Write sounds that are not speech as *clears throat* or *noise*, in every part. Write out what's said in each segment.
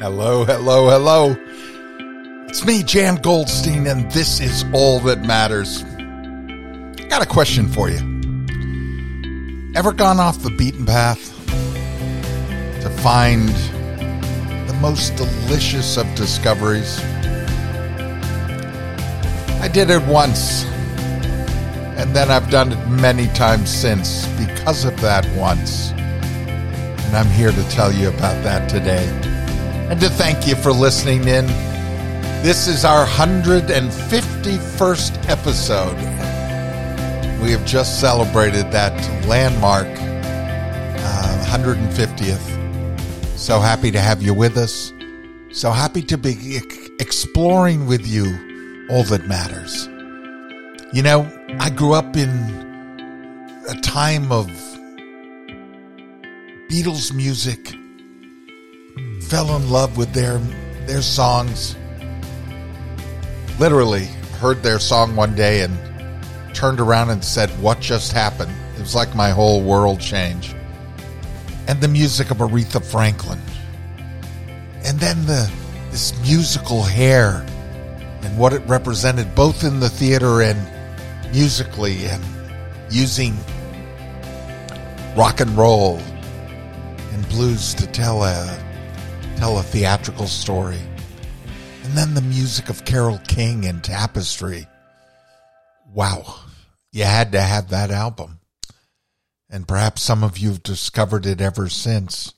Hello, hello, hello. It's me, Jan Goldstein, and this is All That Matters. I got a question for you. Ever gone off the beaten path to find the most delicious of discoveries? I did it once, and then I've done it many times since because of that once. And I'm here to tell you about that today and to thank you for listening in. This is our 151st episode. We have just celebrated that landmark uh, 150th. So happy to have you with us. So happy to be exploring with you all that matters. You know, I grew up in a time of Beatles music fell in love with their their songs. Literally heard their song one day and turned around and said, "What just happened?" It was like my whole world changed. And the music of Aretha Franklin. And then the this musical hair and what it represented both in the theater and musically and using rock and roll and blues to tell a tell a theatrical story. And then the music of Carole King and Tapestry. Wow. You had to have that album. And perhaps some of you have discovered it ever since.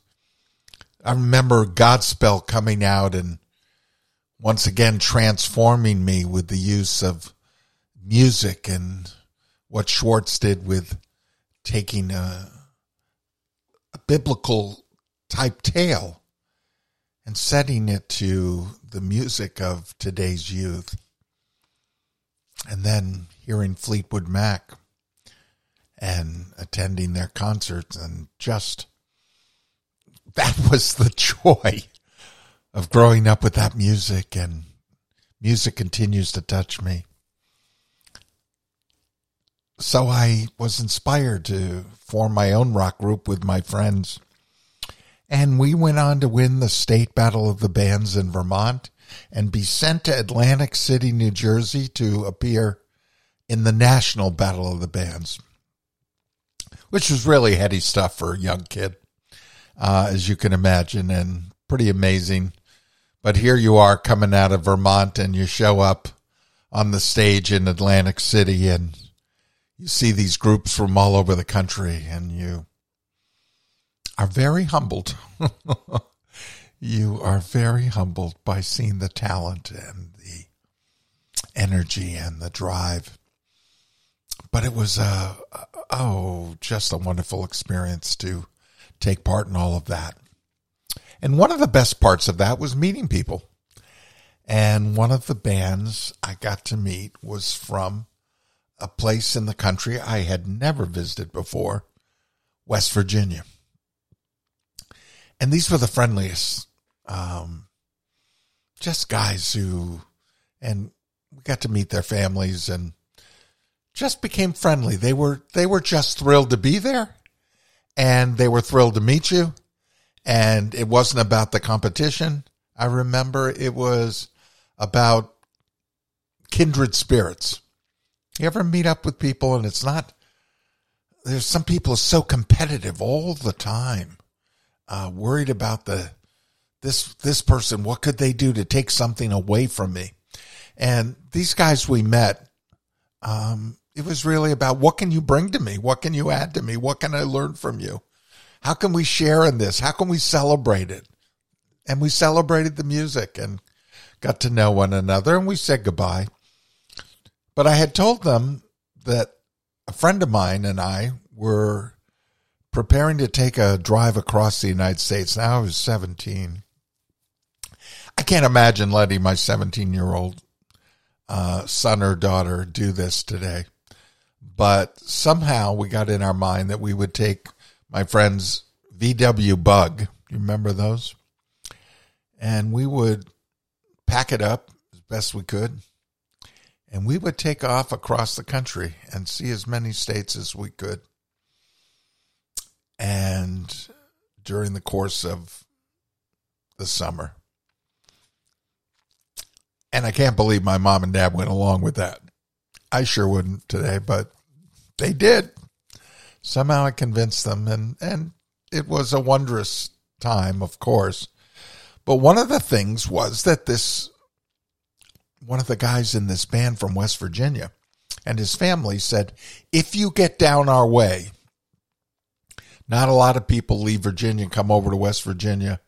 I remember Godspell coming out and once again transforming me with the use of music and what Schwartz did with taking a, a biblical type tale and setting it to the music of today's youth. And then hearing Fleetwood Mac and attending their concerts and just that *laughs* was the joy of growing up with that music and music continues to touch me. So I was inspired to form my own rock group with my friends and we went on to win the state battle of the bands in Vermont and be sent to Atlantic City, New Jersey to appear in the national battle of the bands, which was really heady stuff for a young kid, uh, as you can imagine, and pretty amazing. But here you are coming out of Vermont and you show up on the stage in Atlantic City and you see these groups from all over the country and you are very humbled. *laughs* you are very humbled by seeing the talent and the energy and the drive. But it was a, oh, just a wonderful experience to take part in all of that. And one of the best parts of that was meeting people. And one of the bands I got to meet was from a place in the country I had never visited before, West Virginia and these were the friendliest, um, just guys who, and we got to meet their families and just became friendly. They were they were just thrilled to be there, and they were thrilled to meet you. And it wasn't about the competition. I remember it was about kindred spirits. You ever meet up with people and it's not there's some people are so competitive all the time uh, worried about the this this person. What could they do to take something away from me? And these guys we met, um, it was really about what can you bring to me? What can you add to me? What can I learn from you? How can we share in this? How can we celebrate it? And we celebrated the music and got to know one another and we said goodbye. But I had told them that a friend of mine and I were preparing to take a drive across the United States. Now I was 17. I can't imagine letting my 17 year old uh, son or daughter do this today. But somehow we got in our mind that we would take my friend's VW bug. You remember those? And we would pack it up as best we could. And we would take off across the country and see as many states as we could and during the course of the summer. And I can't believe my mom and dad went along with that. I sure wouldn't today, but they did. Somehow I convinced them, and, and it was a wondrous time, of course. But one of the things was that this, one of the guys in this band from West Virginia and his family said, if you get down our way, not a lot of people leave Virginia and come over to West Virginia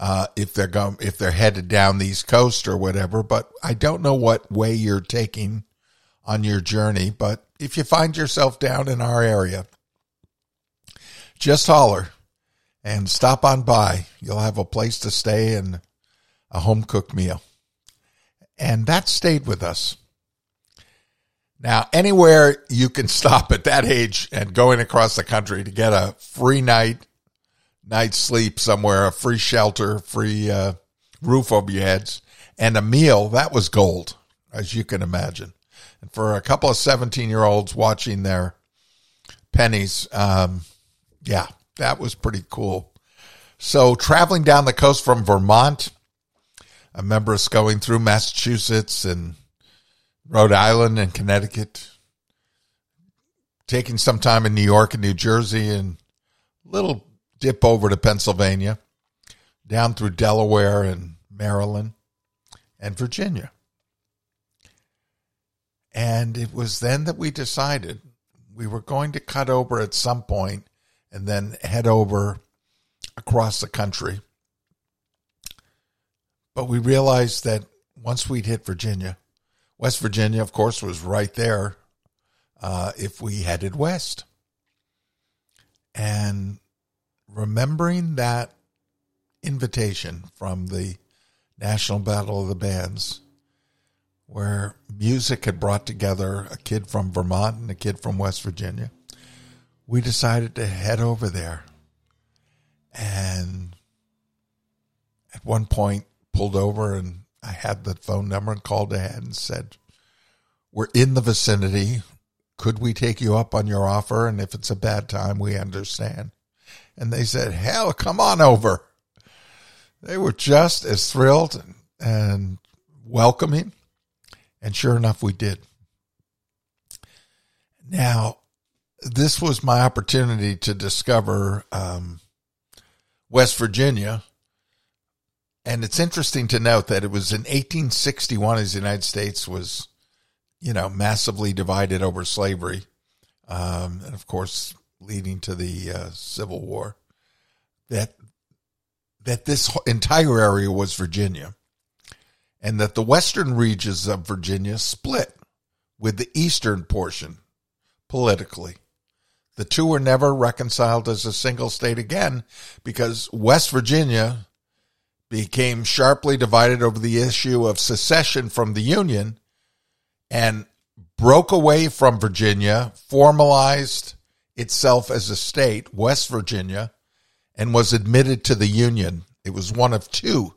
uh, if they're going if they're headed down the East Coast or whatever. But I don't know what way you're taking on your journey. But if you find yourself down in our area, just holler and stop on by. You'll have a place to stay and a home cooked meal. And that stayed with us. Now, anywhere you can stop at that age and going across the country to get a free night, night's sleep somewhere, a free shelter, free uh, roof over your heads, and a meal, that was gold, as you can imagine. And for a couple of 17 year olds watching their pennies, um, yeah, that was pretty cool. So, traveling down the coast from Vermont, I remember us going through Massachusetts and Rhode Island and Connecticut, taking some time in New York and New Jersey, and a little dip over to Pennsylvania, down through Delaware and Maryland and Virginia. And it was then that we decided we were going to cut over at some point and then head over across the country. But we realized that once we'd hit Virginia, West Virginia, of course, was right there uh, if we headed west. And remembering that invitation from the National Battle of the Bands, where music had brought together a kid from Vermont and a kid from West Virginia, we decided to head over there. And at one point, pulled over and I had the phone number and called ahead and said, We're in the vicinity. Could we take you up on your offer? And if it's a bad time, we understand. And they said, Hell, come on over. They were just as thrilled and, welcoming. And sure enough, we did. Now, this was my opportunity to discover um, West Virginia and it's interesting to note that it was in 1861 as the United States was, you know, massively divided over slavery, um, and of course leading to the uh, Civil War. That that this entire area was Virginia, and that the western regions of Virginia split with the eastern portion politically. The two were never reconciled as a single state again because West Virginia became sharply divided over the issue of secession from the Union and broke away from Virginia, formalized itself as a state, West Virginia, and was admitted to the Union. It was one of two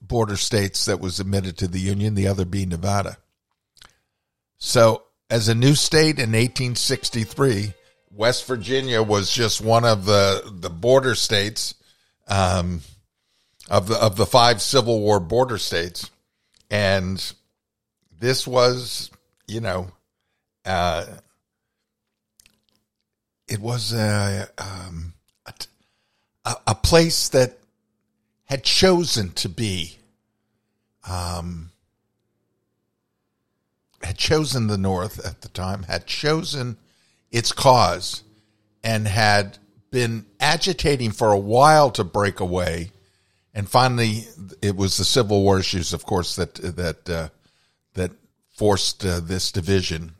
border states that was admitted to the Union, the other being Nevada. So, as a new state in 1863, West Virginia was just one of the, the border states. Um, of the of the five Civil War border states, and this was, you know, uh, it was a, um, a a place that had chosen to be, um, had chosen the North at the time, had chosen its cause, and had been agitating for a while to break away and finally, it was the Civil War issues, of course, that that uh, that forced uh, this division.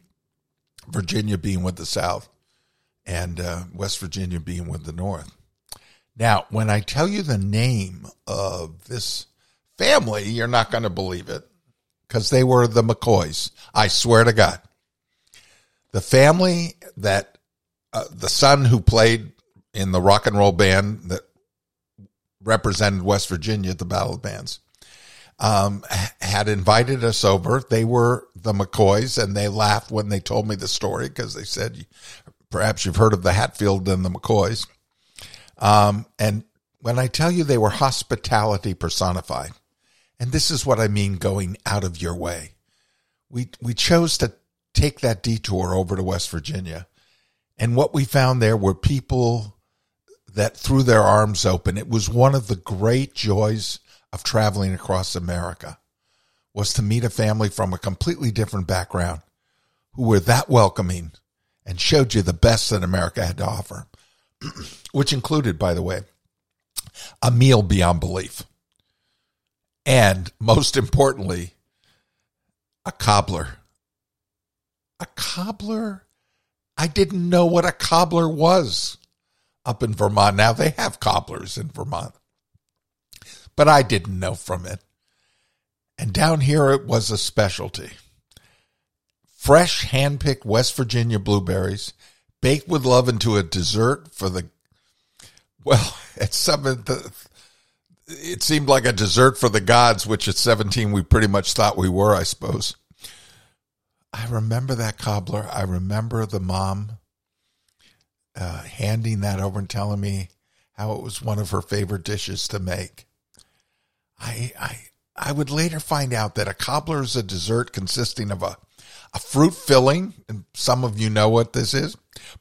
Virginia being with the South, and uh, West Virginia being with the North. Now, when I tell you the name of this family, you're not going to believe it because they were the McCoys. I swear to God, the family that uh, the son who played in the rock and roll band that represented West Virginia at the Battle of Bands, um, had invited us over. They were the McCoys, and they laughed when they told me the story because they said, perhaps you've heard of the Hatfield and the McCoys. Um, and when I tell you they were hospitality personified, And this is what I mean going out of your way. We, we chose to take that detour over to West Virginia. And what we found there were people that threw their arms open. It was one of the great joys of traveling across America was to meet a family from a completely different background who were that welcoming and showed you the best that America had to offer, *clears throat* which included, by the way, a meal beyond belief. And most importantly, a cobbler. A cobbler? I didn't know what a cobbler was up in Vermont. Now they have cobblers in Vermont, but I didn't know from it. And down here it was a specialty. Fresh hand-picked West Virginia blueberries, baked with love into a dessert for the well, *laughs* something that it seemed like a dessert for the gods, which at 17 we pretty much thought we were, I suppose. I remember that cobbler. I remember the mom uh, handing that over and telling me how it was one of her favorite dishes to make. I, I, I would later find out that a cobbler is a dessert consisting of a, a fruit filling, and some of you know what this is,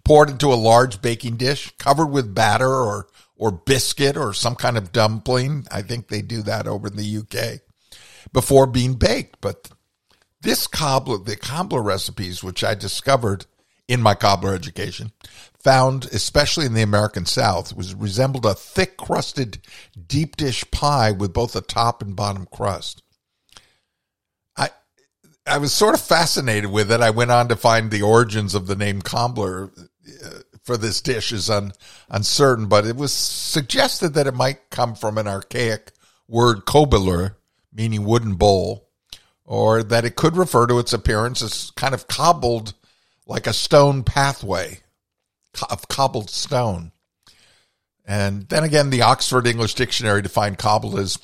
poured into a large baking dish, covered with batter or, or biscuit or some kind of dumpling. I think they do that over in the UK before being baked. But this cobbler, the cobbler recipes, which I discovered in my cobbler education, found especially in the American South, was resembled a thick crusted deep dish pie with both a top and bottom crust. I I was sort of fascinated with it. I went on to find the origins of the name cobbler uh, for this dish is un, uncertain, but it was suggested that it might come from an archaic word cobbler, meaning wooden bowl, or that it could refer to its appearance as kind of cobbled like a stone pathway of cobbled stone. And then again, the Oxford English Dictionary defined cobbled as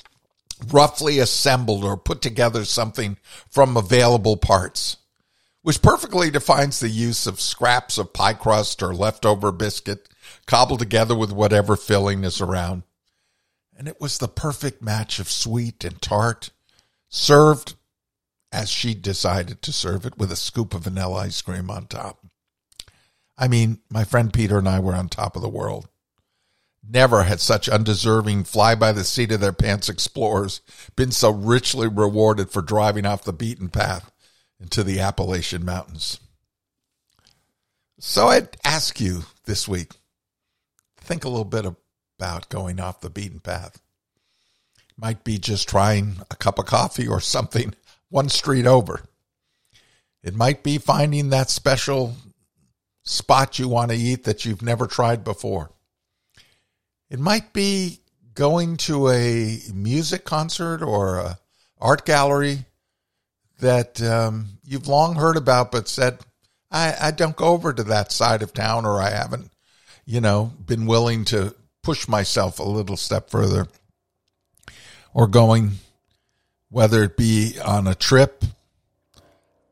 roughly assembled or put together something from available parts, which perfectly defines the use of scraps of pie crust or leftover biscuit cobbled together with whatever filling is around. And it was the perfect match of sweet and tart, served as she decided to serve it with a scoop of vanilla ice cream on top. I mean, my friend Peter and I were on top of the world. Never had such undeserving fly by the seat of their pants explorers been so richly rewarded for driving off the beaten path into the Appalachian Mountains. So I'd ask you this week think a little bit about going off the beaten path. Might be just trying a cup of coffee or something one street over. It might be finding that special spot you want to eat that you've never tried before. It might be going to a music concert or a art gallery that um, you've long heard about, but said, I, I don't go over to that side of town, or I haven't, you know, been willing to push myself a little step further. Or going, whether it be on a trip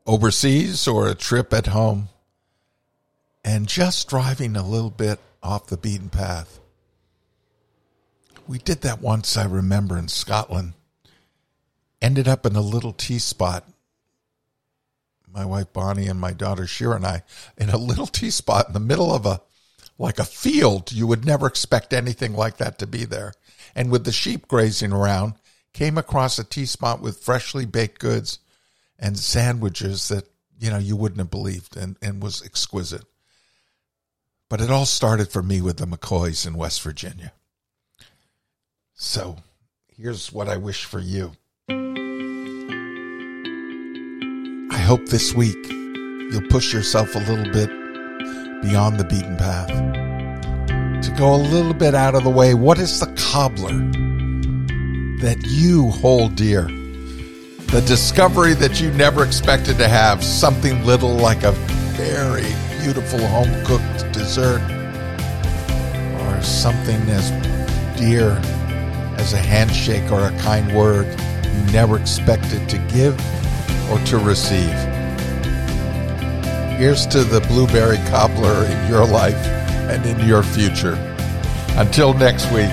overseas or a trip at home and just driving a little bit off the beaten path. We did that once, I remember, in Scotland. Ended up in a little tea spot. My wife Bonnie and my daughter Shira and I in a little tea spot in the middle of a like a field. You would never expect anything like that to be there. And with the sheep grazing around, came across a tea spot with freshly baked goods and sandwiches that, you know, you wouldn't have believed and, and was exquisite. But it all started for me with the McCoys in West Virginia. So here's what I wish for you. I hope this week you'll push yourself a little bit beyond the beaten path. To go a little bit out of the way. What is the cobbler that you hold dear? The discovery that you never expected to have, something little like a very beautiful home cooked dessert or something as dear as a handshake or a kind word you never expected to give or to receive. Here's to the blueberry cobbler in your life and in your future. Until next week,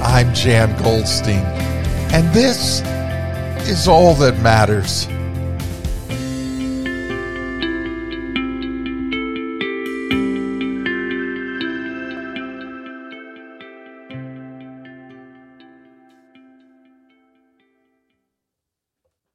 I'm Jan Goldstein, and this is all that matters.